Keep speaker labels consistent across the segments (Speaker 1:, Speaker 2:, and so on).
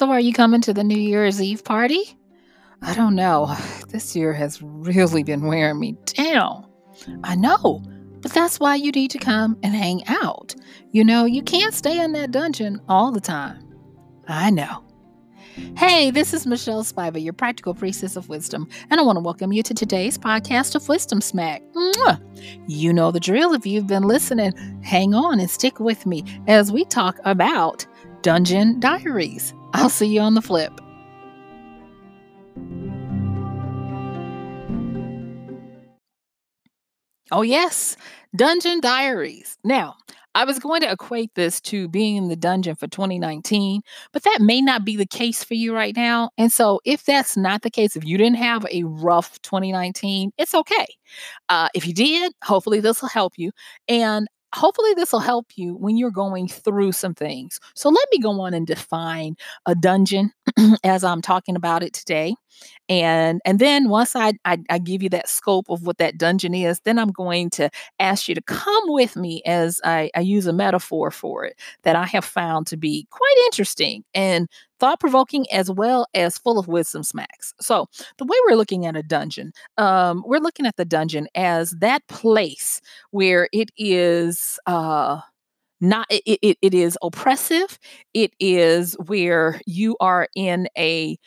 Speaker 1: So, are you coming to the New Year's Eve party? I don't know. This year has really been wearing me down. I know, but that's why you need to come and hang out. You know, you can't stay in that dungeon all the time. I know. Hey, this is Michelle Spiva, your practical priestess of wisdom, and I want to welcome you to today's podcast of Wisdom Smack. Mwah! You know the drill. If you've been listening, hang on and stick with me as we talk about Dungeon Diaries. I'll see you on the flip. Oh, yes, Dungeon Diaries. Now, I was going to equate this to being in the dungeon for 2019, but that may not be the case for you right now. And so, if that's not the case, if you didn't have a rough 2019, it's okay. Uh, if you did, hopefully this will help you. And hopefully this will help you when you're going through some things. So let me go on and define a dungeon as I'm talking about it today. And and then once I, I, I give you that scope of what that dungeon is, then I'm going to ask you to come with me as I, I use a metaphor for it that I have found to be quite interesting and thought provoking as well as full of wisdom smacks. So the way we're looking at a dungeon, um, we're looking at the dungeon as that place where it is uh not it, it, it is oppressive it is where you are in a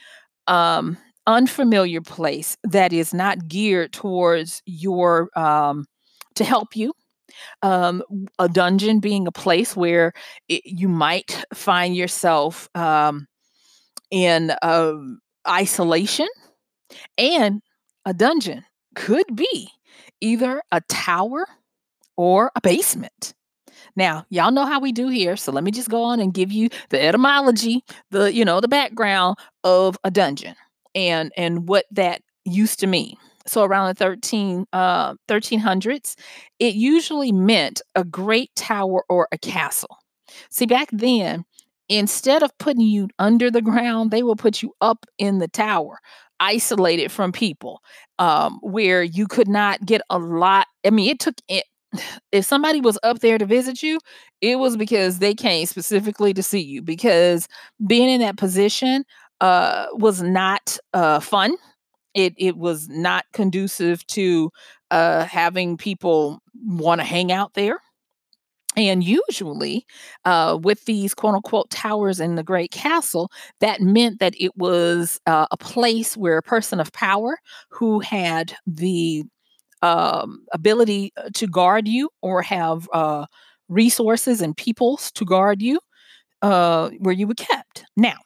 Speaker 1: um unfamiliar place that is not geared towards your um, to help you. Um, a dungeon being a place where it, you might find yourself um, in uh, isolation and a dungeon could be either a tower or a basement. Now, y'all know how we do here, so let me just go on and give you the etymology, the you know, the background of a dungeon and and what that used to mean. So around the 13 uh 1300s, it usually meant a great tower or a castle. See, back then, instead of putting you under the ground, they will put you up in the tower, isolated from people, um, where you could not get a lot. I mean, it took it. If somebody was up there to visit you, it was because they came specifically to see you. Because being in that position uh, was not uh, fun. It it was not conducive to uh, having people want to hang out there. And usually, uh, with these quote unquote towers in the Great Castle, that meant that it was uh, a place where a person of power who had the um, ability uh, to guard you or have uh, resources and peoples to guard you, uh, where you were kept. Now,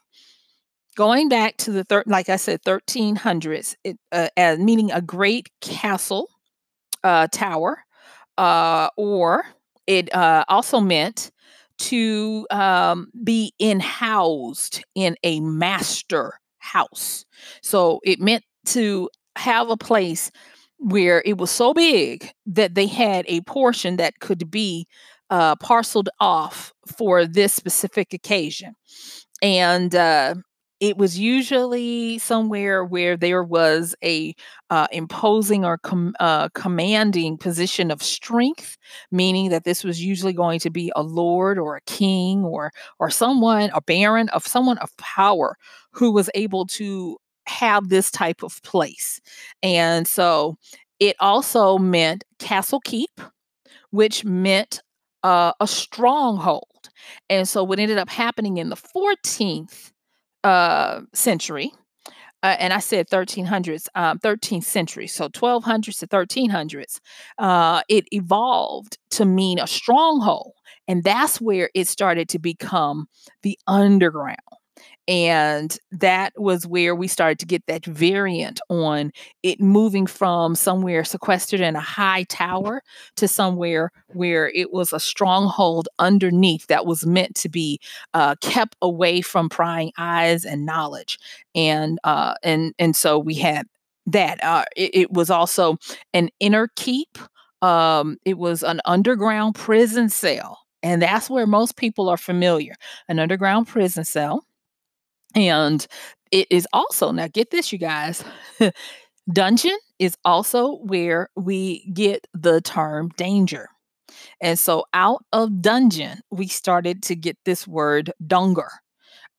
Speaker 1: going back to the third, like I said, 1300s, it, uh, as meaning a great castle uh, tower, uh, or it uh, also meant to um, be in housed in a master house. So it meant to have a place where it was so big that they had a portion that could be uh, parceled off for this specific occasion. And uh, it was usually somewhere where there was a uh, imposing or com- uh, commanding position of strength meaning that this was usually going to be a lord or a king or or someone a baron of someone of power who was able to have this type of place. And so it also meant castle keep which meant uh, a stronghold. And so what ended up happening in the 14th uh, century uh, and I said 1300s, um, 13th century, so 1200s to 1300s, uh, it evolved to mean a stronghold. And that's where it started to become the underground. And that was where we started to get that variant on it moving from somewhere sequestered in a high tower to somewhere where it was a stronghold underneath that was meant to be uh, kept away from prying eyes and knowledge. And uh, and and so we had that. Uh, it, it was also an inner keep. Um, it was an underground prison cell. And that's where most people are familiar an underground prison cell and it is also, now get this, you guys, dungeon is also where we get the term danger. And so out of dungeon, we started to get this word dunger,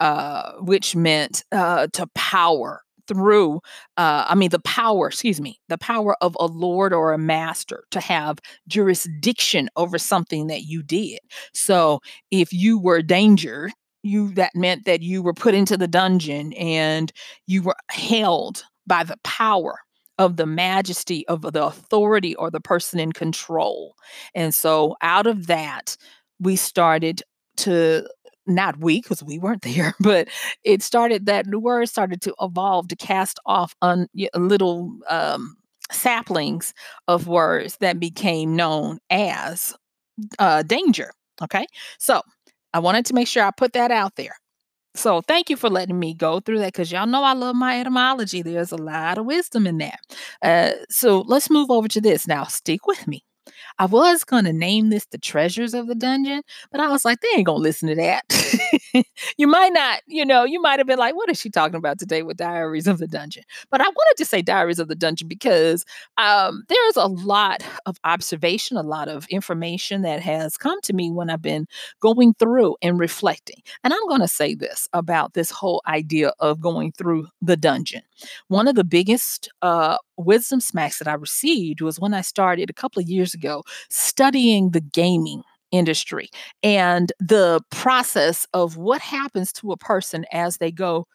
Speaker 1: uh, which meant uh, to power through, uh, I mean, the power, excuse me, the power of a lord or a master to have jurisdiction over something that you did. So if you were danger you that meant that you were put into the dungeon and you were held by the power of the majesty of the authority or the person in control. And so out of that, we started to not we because we weren't there but it started that word started to evolve to cast off on little um, saplings of words that became known as uh, danger okay so I wanted to make sure I put that out there. So thank you for letting me go through that because y'all know I love my etymology. There's a lot of wisdom in that. Uh, so let's move over to this now. Stick with me. I was going to name this the treasures of the dungeon, but I was like, they ain't going to listen to that. you might not, you know, you might have been like, what is she talking about today with Diaries of the Dungeon? But I wanted to say Diaries of the Dungeon because um, there's a lot of observation, a lot of information that has come to me when I've been going through and reflecting. And I'm going to say this about this whole idea of going through the dungeon. One of the biggest uh, wisdom smacks that I received was when I started a couple of years ago studying the gaming industry and the process of what happens to a person as they go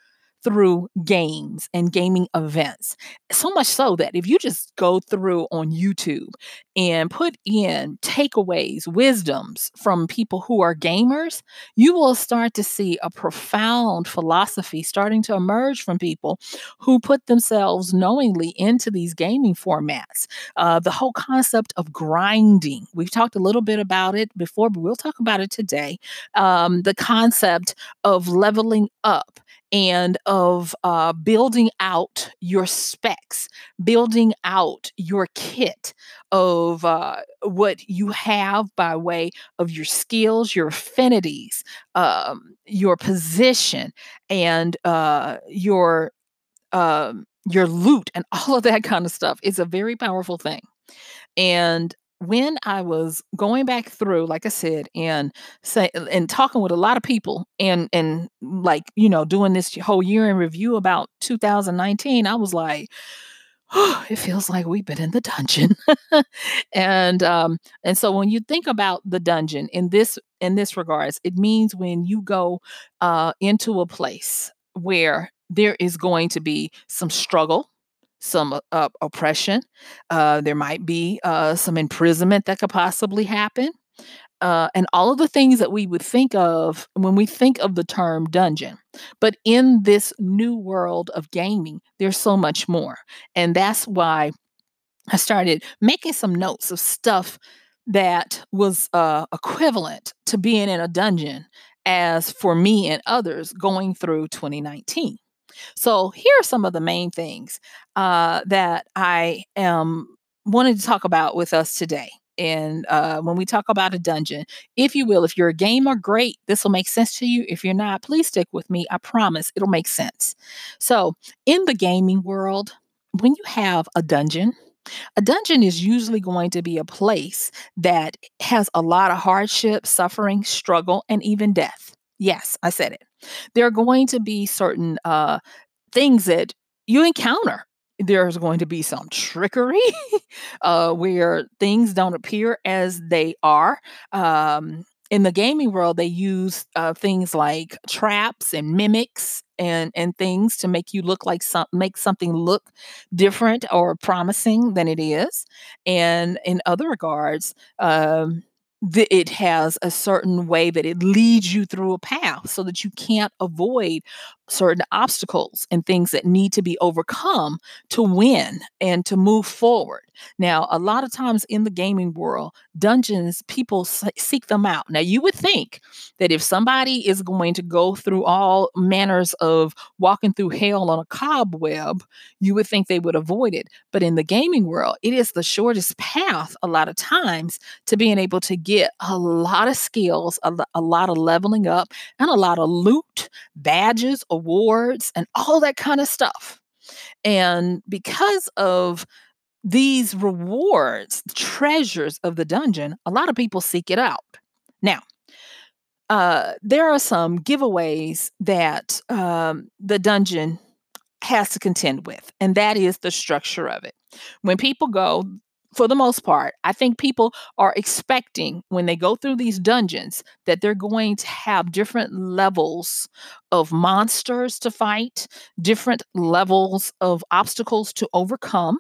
Speaker 1: through games and gaming events. So much so that if you just go through on YouTube and put in takeaways, wisdoms from people who are gamers, you will start to see a profound philosophy starting to emerge from people who put themselves knowingly into these gaming formats. Uh, the whole concept of grinding, we've talked a little bit about it before, but we'll talk about it today. Um, the concept of leveling up and of uh, building out your specs, building out your kit of uh, what you have by way of your skills, your affinities, um, your position, and uh, your um, your loot, and all of that kind of stuff is a very powerful thing. And when I was going back through, like I said, and say and talking with a lot of people and and like, you know, doing this whole year in review about 2019, I was like, oh, it feels like we've been in the dungeon. and um, and so when you think about the dungeon in this in this regards, it means when you go uh into a place where there is going to be some struggle some uh, oppression. Uh, there might be uh, some imprisonment that could possibly happen. Uh, and all of the things that we would think of when we think of the term dungeon. But in this new world of gaming, there's so much more. And that's why I started making some notes of stuff that was uh, equivalent to being in a dungeon as for me and others going through 2019. So here are some of the main things uh, that I am wanting to talk about with us today. And uh, when we talk about a dungeon, if you will, if you're a gamer, great, this will make sense to you. If you're not, please stick with me. I promise it'll make sense. So, in the gaming world, when you have a dungeon, a dungeon is usually going to be a place that has a lot of hardship, suffering, struggle, and even death. Yes, I said it. There are going to be certain uh, things that you encounter. There's going to be some trickery uh, where things don't appear as they are. Um, in the gaming world, they use uh, things like traps and mimics and and things to make you look like some make something look different or promising than it is. And in other regards, um, the, it has a certain way that it leads you through a path so that you can't avoid certain obstacles and things that need to be overcome to win and to move forward. Now, a lot of times in the gaming world, dungeons, people seek them out. Now, you would think that if somebody is going to go through all manners of walking through hell on a cobweb, you would think they would avoid it. But in the gaming world, it is the shortest path a lot of times to being able to get a lot of skills, a, lot of leveling up, and a lot of loot, badges, awards, and all that kind of stuff. And because of these rewards, treasures of the dungeon, a lot of people seek it out. Now, uh, there are some giveaways that um, the dungeon has to contend with, and that is the structure of it. When people go, for the most part, I think people are expecting when they go through these dungeons that they're going to have different levels of monsters to fight, different levels of obstacles to overcome.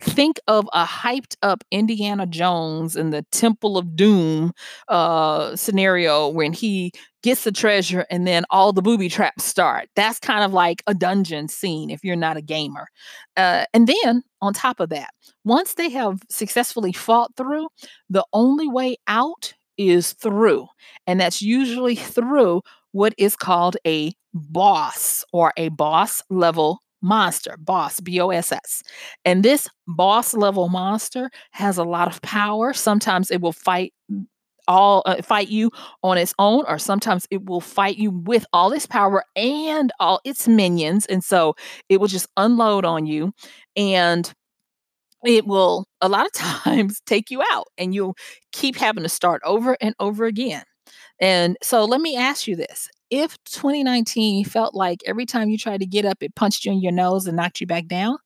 Speaker 1: Think of a hyped up Indiana Jones in the Temple of Doom uh, scenario when he gets the treasure and then all the booby traps start. That's kind of like a dungeon scene if you're not a gamer. Uh, and then on top of that, once they have successfully fought through, the only way out is through. And that's usually through what is called a boss or a boss level monster, boss, B O S S. And this boss level monster has a lot of power. Sometimes it will fight all uh, fight you on its own or sometimes it will fight you with all its power and all its minions and so it will just unload on you and it will a lot of times take you out and you'll keep having to start over and over again and so let me ask you this if 2019 felt like every time you tried to get up, it punched you in your nose and knocked you back down,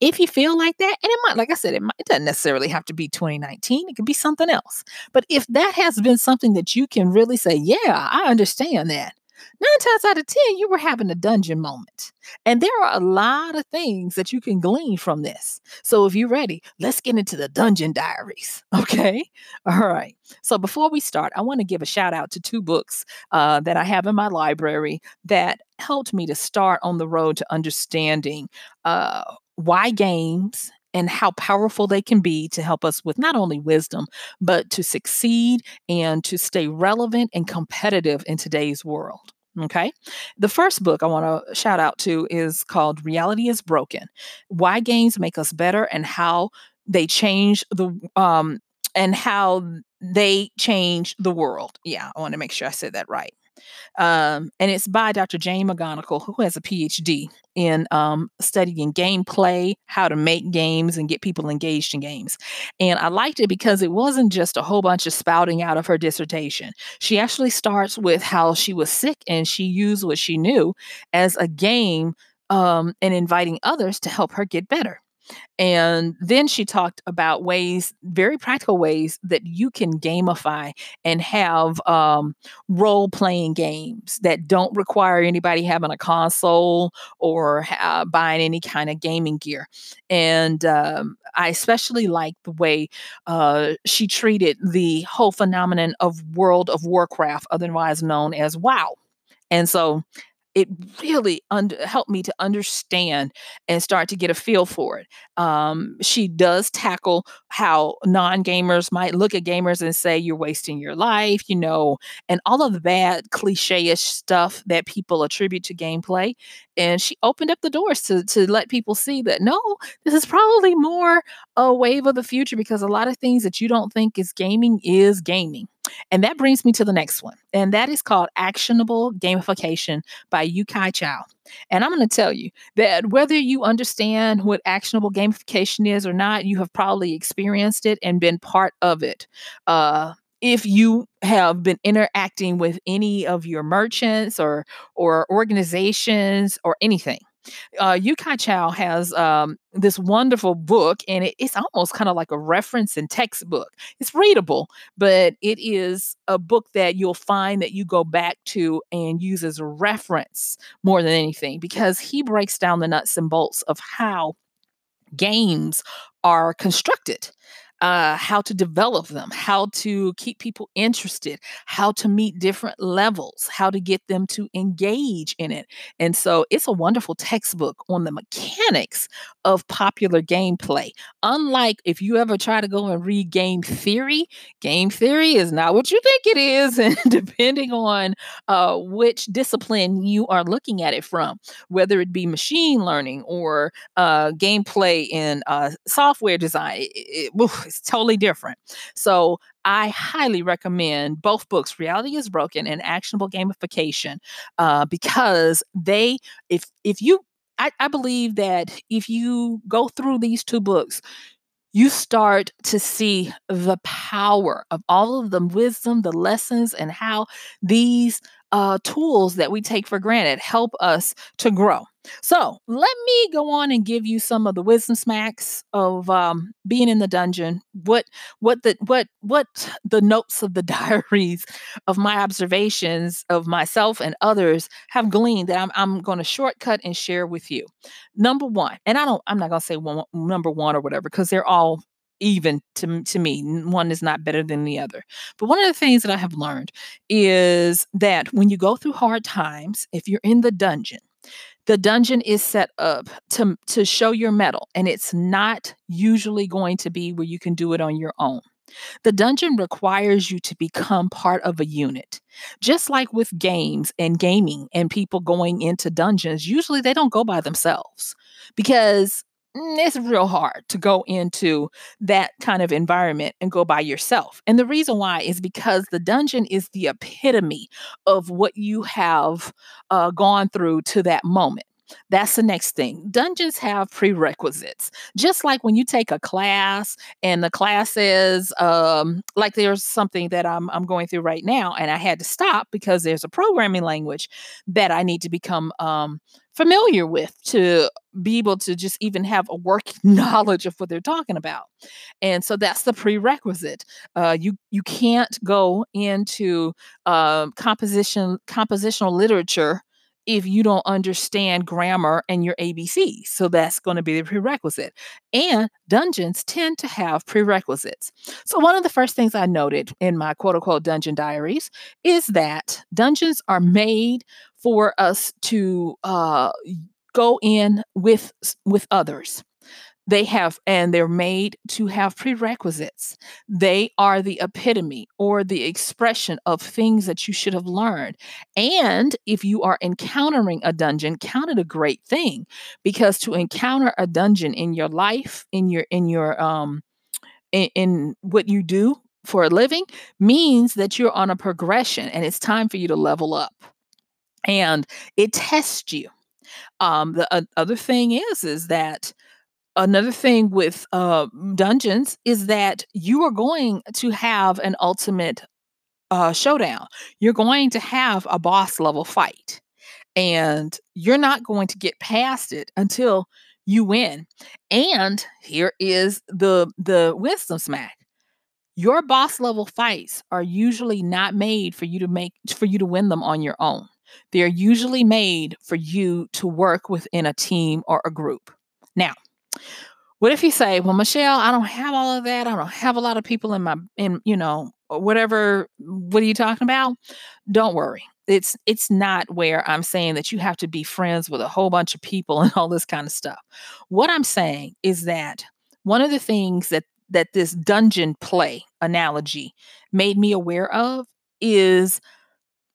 Speaker 1: if you feel like that, and it might, like I said, it, might, it doesn't necessarily have to be 2019, it could be something else. But if that has been something that you can really say, yeah, I understand that, nine times out of 10, you were having a dungeon moment. And there are a lot of things that you can glean from this. So if you're ready, let's get into the dungeon diaries. Okay. All right. So before we start, I want to give a shout out to two books uh, that I have in my library that helped me to start on the road to understanding uh, why games and how powerful they can be to help us with not only wisdom, but to succeed and to stay relevant and competitive in today's world. Okay. The first book I want to shout out to is called Reality is Broken Why Games Make Us Better and How They Change the, um, and how they change the world. Yeah, I want to make sure I said that right. Um, and it's by Dr. Jane McGonigal, who has a PhD in um, studying gameplay, how to make games, and get people engaged in games. And I liked it because it wasn't just a whole bunch of spouting out of her dissertation. She actually starts with how she was sick and she used what she knew as a game um, and inviting others to help her get better. And then she talked about ways, very practical ways that you can gamify and have um, role playing games that don't require anybody having a console or buying any kind of gaming gear. And um, I especially like the way uh, she treated the whole phenomenon of World of Warcraft, otherwise known as WoW. And so it really helped me to understand and start to get a feel for it. Um, she does tackle how non gamers might look at gamers and say, you're wasting your life, you know, and all of the bad cliche ish stuff that people attribute to gameplay. And she opened up the doors to, to let people see that no, this is probably more a wave of the future because a lot of things that you don't think is gaming is gaming. And that brings me to the next one, and that is called Actionable Gamification by Yu-Kai Chou. And I'm going to tell you that whether you understand what actionable gamification is or not, you have probably experienced it and been part of it. Uh, if you have been interacting with any of your merchants or or organizations or anything Uh, Yu Kai Chou has um, this wonderful book, and it, it's almost kind of like a reference and textbook. It's readable, but it is a book that you'll find that you go back to and use as a reference more than anything because he breaks down the nuts and bolts of how games are constructed uh, how to develop them, how to keep people interested, how to meet different levels, how to get them to engage in it. And so it's a wonderful textbook on the mechanics of popular gameplay. Unlike if you ever try to go and read game theory, game theory is not what you think it is. And depending on uh, which discipline you are looking at it from, whether it be machine learning or uh, gameplay in uh, software design, it, it, totally different. So I highly recommend both books, Reality is Broken and Actionable Gamification, uh, because they, if if you, I, I believe that if you go through these two books, you start to see the power of all of the wisdom, the lessons, and how these uh, tools that we take for granted help us to grow. So let me go on and give you some of the wisdom smacks of um, being in the dungeon. What what the what what the notes of the diaries of my observations of myself and others have gleaned that I'm I'm going to shortcut and share with you. Number one, and I don't I'm not going to say one, number one or whatever because they're all even to, to me. One is not better than the other. But one of the things that I have learned is that when you go through hard times, if you're in the dungeon, the dungeon is set up to, to show your mettle, and it's not usually going to be where you can do it on your own. The dungeon requires you to become part of a unit. Just like with games and gaming and people going into dungeons, usually they don't go by themselves because it's real hard to go into that kind of environment and go by yourself. And the reason why is because the dungeon is the epitome of what you have uh, gone through to that moment. That's the next thing. Dungeons have prerequisites. Just like when you take a class and the class says, um, like there's something that I'm, I'm going through right now, and I had to stop because there's a programming language that I need to become um, familiar with to be able to just even have a working knowledge of what they're talking about. And so that's the prerequisite. Uh, you you can't go into uh, composition compositional literature if you don't understand grammar and your ABC. So that's going to be the prerequisite. And dungeons tend to have prerequisites. So, one of the first things I noted in my quote unquote dungeon diaries is that dungeons are made for us to uh, go in with with others they have and they're made to have prerequisites. They are the epitome or the expression of things that you should have learned. And if you are encountering a dungeon count it a great thing because to encounter a dungeon in your life in your in your um in, in what you do for a living means that you're on a progression and it's time for you to level up. And it tests you. Um the uh, other thing is is that another thing with uh, dungeons is that you are going to have an ultimate uh, showdown. You're going to have a boss level fight, and you're not going to get past it until you win. And here is the the wisdom smack. Your boss level fights are usually not made for you to make for you to win them on your own. They're usually made for you to work within a team or a group. Now, what if you say, "Well, Michelle, I don't have all of that. I don't have a lot of people in my in you know whatever. What are you talking about?" Don't worry. It's it's not where I'm saying that you have to be friends with a whole bunch of people and all this kind of stuff. What I'm saying is that one of the things that that this dungeon play analogy made me aware of is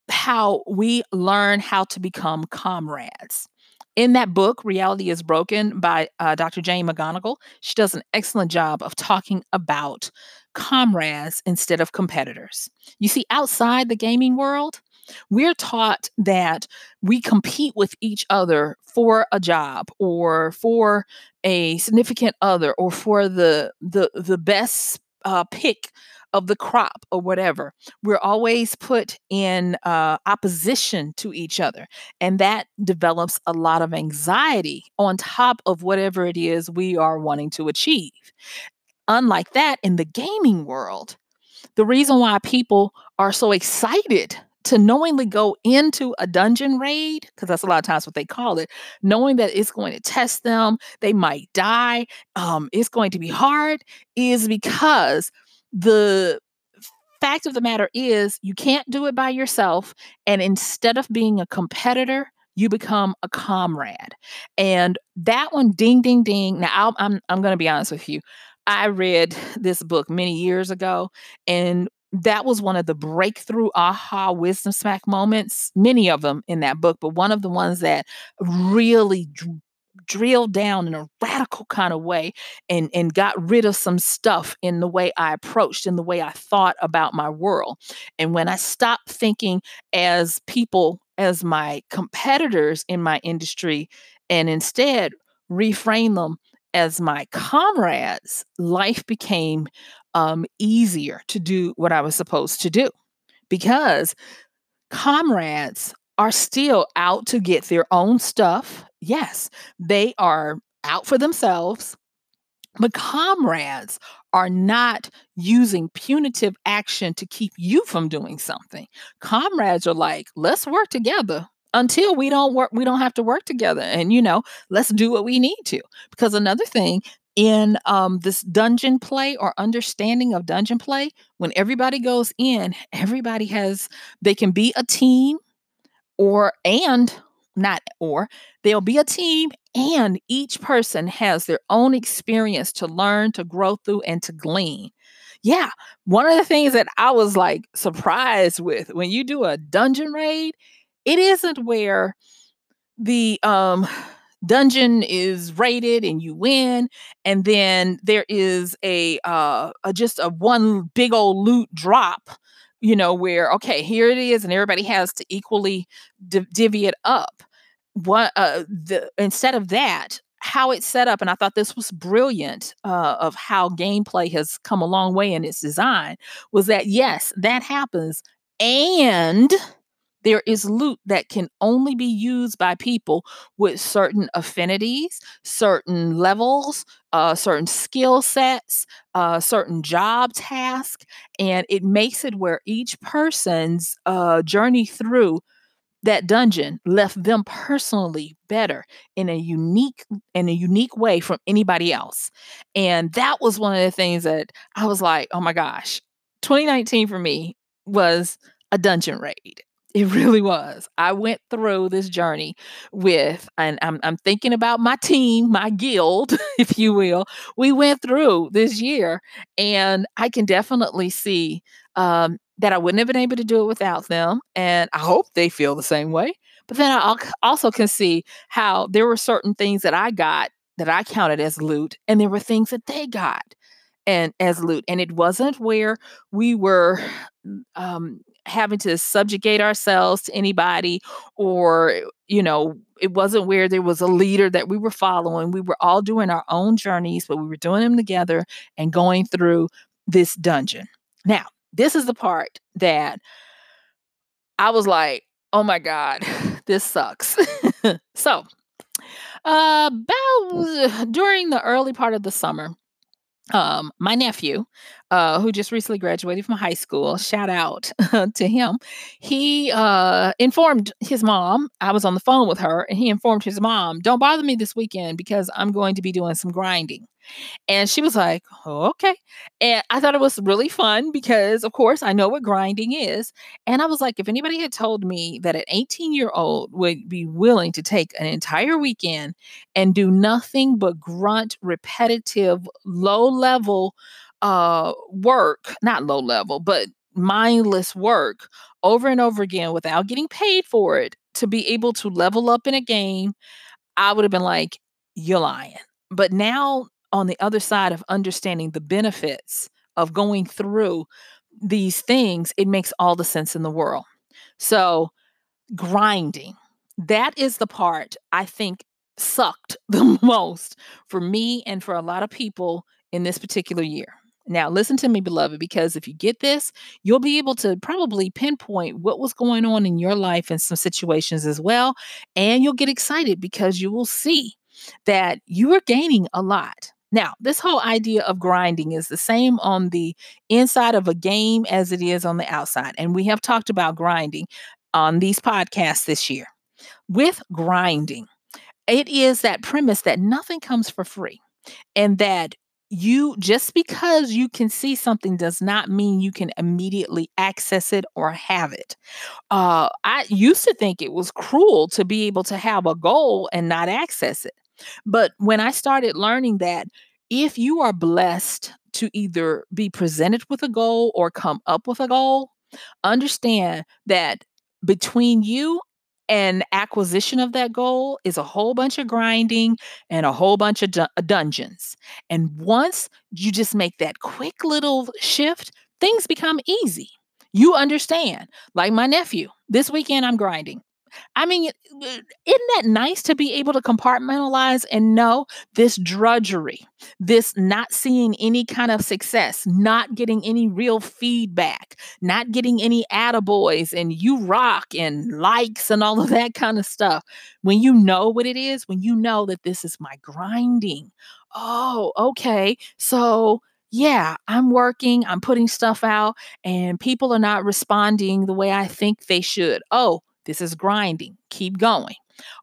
Speaker 1: how we learn how to become comrades in that book, Reality is Broken by uh, Dr. Jane McGonigal, she does an excellent job of talking about comrades instead of competitors. You see, outside the gaming world, we're taught that we compete with each other for a job or for a significant other or for the the the best uh, pick of the crop or whatever. We're always put in uh, opposition to each other. And that develops a lot of anxiety on top of whatever it is we are wanting to achieve. Unlike that, in the gaming world, the reason why people are so excited to knowingly go into a dungeon raid, because that's a lot of times what they call it, knowing that it's going to test them, they might die, um, it's going to be hard, is because the fact of the matter is you can't do it by yourself. And instead of being a competitor, you become a comrade. And that one, ding, ding, ding. Now, i I'm, I'm going to be honest with you. I read this book many years ago, and that was one of the breakthrough aha wisdom smack moments, many of them in that book, but one of the ones that really drilled down in a radical kind of way and and got rid of some stuff in the way I approached in the way I thought about my world. And when I stopped thinking as people as my competitors in my industry and instead reframe them as my comrades, life became um, easier to do what I was supposed to do because comrades are still out to get their own stuff. Yes, they are out for themselves, but comrades are not using punitive action to keep you from doing something. Comrades are like, let's work together until we don't work we don't have to work together and you know let's do what we need to because another thing in um, this dungeon play or understanding of dungeon play when everybody goes in everybody has they can be a team or and not or there'll be a team and each person has their own experience to learn to grow through and to glean. Yeah one of the things that i was like surprised with when you do a dungeon raid it isn't where the um dungeon is rated and you win and then there is a uh a, just a one big old loot drop you know, where, okay, here it is, and everybody has to equally div- divvy it up. What, uh, the, instead of that, how it's set up, and I thought this was brilliant uh, of how gameplay has come a long way in its design, was that yes, that happens. And there is loot that can only be used by people with certain affinities, certain levels, uh, certain skill sets, uh, certain job tasks, and it makes it where each person's uh, journey through that dungeon left them personally better in a unique in a unique way from anybody else. And that was one of the things that i was like oh my gosh 2019 for me was a dungeon raid it really was. I went through this journey with, and I'm, I'm thinking about my team, my guild, if you will. We went through this year, and I can definitely see um, that I wouldn't have been able to do it without them. And I hope they feel the same way. But then I also can see how there were certain things that I got that I counted as loot, and there were things that they got and as loot and it wasn't where we were um, having to subjugate ourselves to anybody or you know it wasn't where there was a leader that we were following. We were all doing our own journeys but we were doing them together and going through this dungeon. Now this is the part that i was like oh my god this sucks. So uh, about during the early part of the summer um, my nephew, uh, who just recently graduated from high school, shout out to him. He uh, informed his mom. I was on the phone with her, and he informed his mom, "Don't bother me this weekend because I'm going to be doing some grinding." And she was like, oh, okay. And I thought it was really fun because, of course, I know what grinding is. And I was like, if anybody had told me that an 18 year old would be willing to take an entire weekend and do nothing but grunt, repetitive, low level uh, work, not low level, but mindless work over and over again without getting paid for it to be able to level up in a game, I would have been like, you're lying. But now on the other side of understanding the benefits of going through these things, it makes all the sense in the world. So, grinding, that is the part I think sucked the most for me and for a lot of people in this particular year. Now, listen to me, beloved, because if you get this, you'll be able to probably pinpoint what was going on in your life in some situations as well. And you'll get excited because you will see that you are gaining a lot. Now, this whole idea of grinding is the same on the inside of a game as it is on the outside. And we have talked about grinding on these podcasts this year. With grinding, it is that premise that nothing comes for free and that you just because you can see something does not mean you can immediately access it or have it. Uh, I used to think it was cruel to be able to have a goal and not access it. But when I started learning that if you are blessed to either be presented with a goal or come up with a goal, understand that between you and acquisition of that goal is a whole bunch of grinding and a whole bunch of du- uh, dungeons. And once you just make that quick little shift, things become easy. You understand. Like my nephew, this weekend I'm grinding. I mean, isn't that nice to be able to compartmentalize and know this drudgery, this not seeing any kind of success, not getting any real feedback, not getting any attaboys and you rock and likes and all of that kind of stuff. When you know what it is, when you know that this is my grinding. Oh, okay. So yeah, I'm working, I'm putting stuff out, and people are not responding the way I think they should. Oh, this is grinding. Keep going.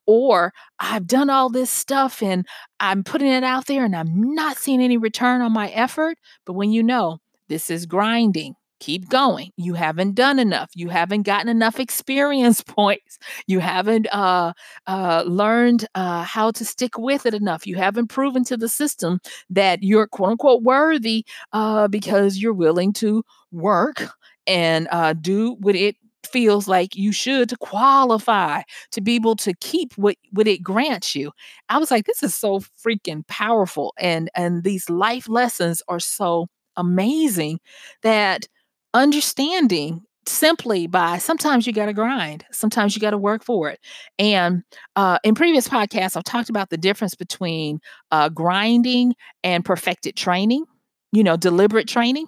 Speaker 1: Or I've done all this stuff and I'm putting it out there and I'm not seeing any return on my effort. But when you know this is grinding, keep going. You haven't done enough. You haven't gotten enough experience points. You haven't uh, uh, learned uh, how to stick with it enough. You haven't proven to the system that you're quote unquote worthy uh, because you're willing to work and uh, do what it feels like you should to qualify to be able to keep what what it grants you. I was like this is so freaking powerful and and these life lessons are so amazing that understanding simply by sometimes you got to grind sometimes you got to work for it and uh, in previous podcasts i've talked about the difference between uh, grinding and perfected training you know deliberate training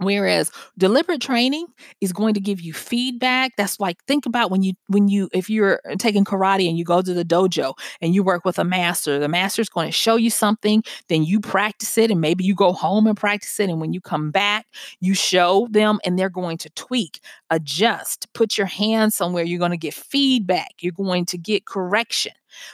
Speaker 1: Whereas deliberate training is going to give you feedback. That's like think about when you when you if you're uh, taking karate and you go to the dojo and you work with a master, the master is going to show you something, then you practice it and maybe you go home and practice it and when you come back, you show them and they're going to tweak, adjust, put your hand somewhere, you're going to get feedback, you're going to get correction.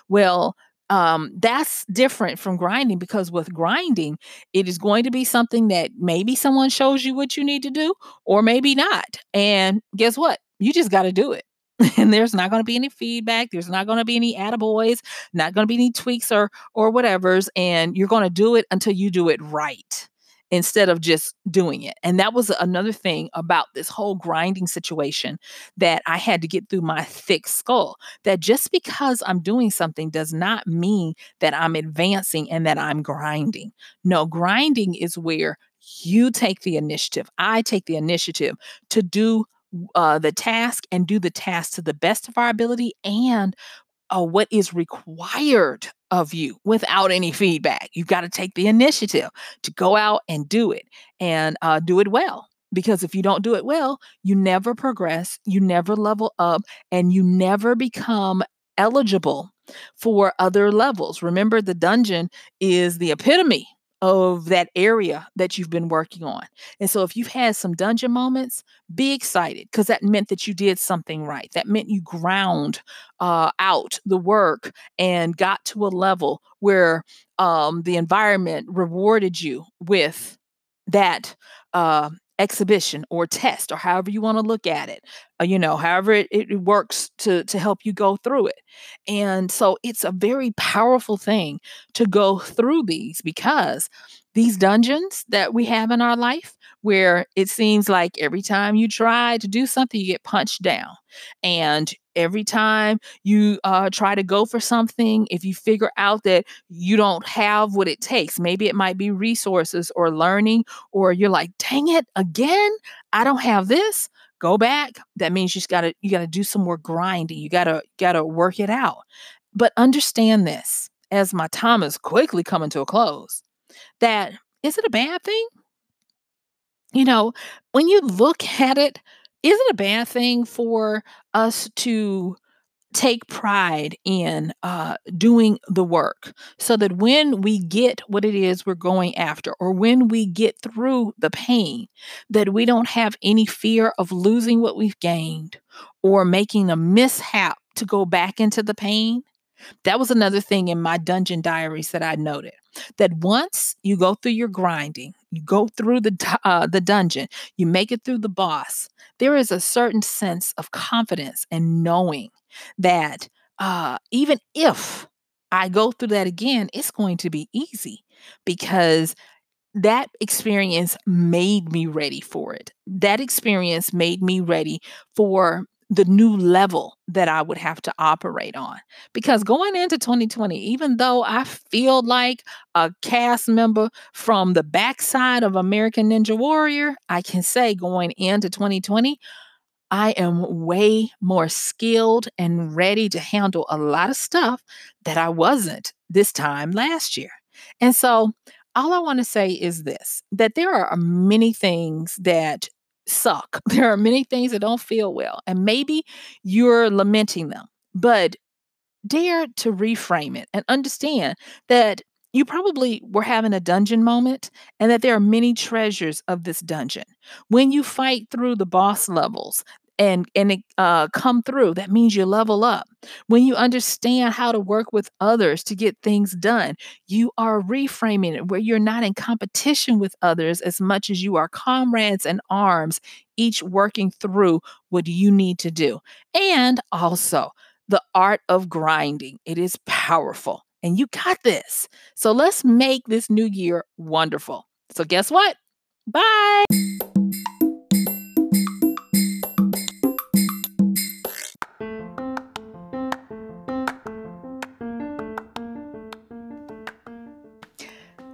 Speaker 1: Well, um, that's different from grinding because with grinding, it is going to be something that maybe someone shows you what you need to do, or maybe not. And guess what? You just got to do it. and there's not going to be any feedback. There's not going to be any attaboys, not going to be any tweaks or or whatever's. And you're going to do it until you do it right instead of just doing it. And that was another thing about this whole grinding situation that I had to get through my thick skull. That just because I'm doing something does not mean that I'm advancing and that I'm grinding. No, grinding is where you take the initiative. I take the initiative to do uh, the task and do the task to the best of our ability and uh, what is required of you without any feedback. You've got to take the initiative to go out and do it and uh, do it well. Because if you don't do it well, you never progress, you never level up, and you never become eligible for other levels. Remember, the dungeon is the epitome of that area that you've been working on. And so if you've had some dungeon moments, be excited because that meant that you did something right. That meant you ground uh, out the work and got to a level where um, the environment rewarded you with that uh, exhibition or test or however you want to look at it uh, you know however it, it works to to help you go through it. And so it's a very powerful thing to go through these because these dungeons that we have in our life where it seems like every time you try to do something you get punched down. And every time you uh, try to go for something, if you figure out that you don't have what it takes, maybe it might be resources or learning, or you're like, dang it, again, I don't have this. Go back. That means you gotta you gotta do some more grinding. You gotta gotta work it out. But understand this as my time is quickly coming to a close. That is it a bad thing? you know, when you look at it, is it a bad thing for us to take pride in uh, doing the work so that when we get what it is we're going after or when we get through the pain that we don't have any fear of losing what we've gained or making a mishap to go back into the pain? That was another thing in my dungeon diaries that i noted that once you go through your grinding you go through the uh, the dungeon you make it through the boss there is a certain sense of confidence and knowing that uh, even if I go through that again, it's going to be easy because that experience made me ready for it. That experience made me ready for the new level that I would have to operate on. Because going into 2020, even though I feel like a cast member from the backside of American Ninja Warrior, I can say going into 2020, I am way more skilled and ready to handle a lot of stuff that I wasn't this time last year. And so, all I want to say is this that there are many things that suck. There are many things that don't feel well, and maybe you're lamenting them, but dare to reframe it and understand that you probably were having a dungeon moment and that there are many treasures of this dungeon. When you fight through the boss levels, and and it, uh, come through that means you level up when you understand how to work with others to get things done you are reframing it where you're not in competition with others as much as you are comrades in arms each working through what you need to do and also the art of grinding it is powerful and you got this. So let's make this new year wonderful. So, guess what? Bye.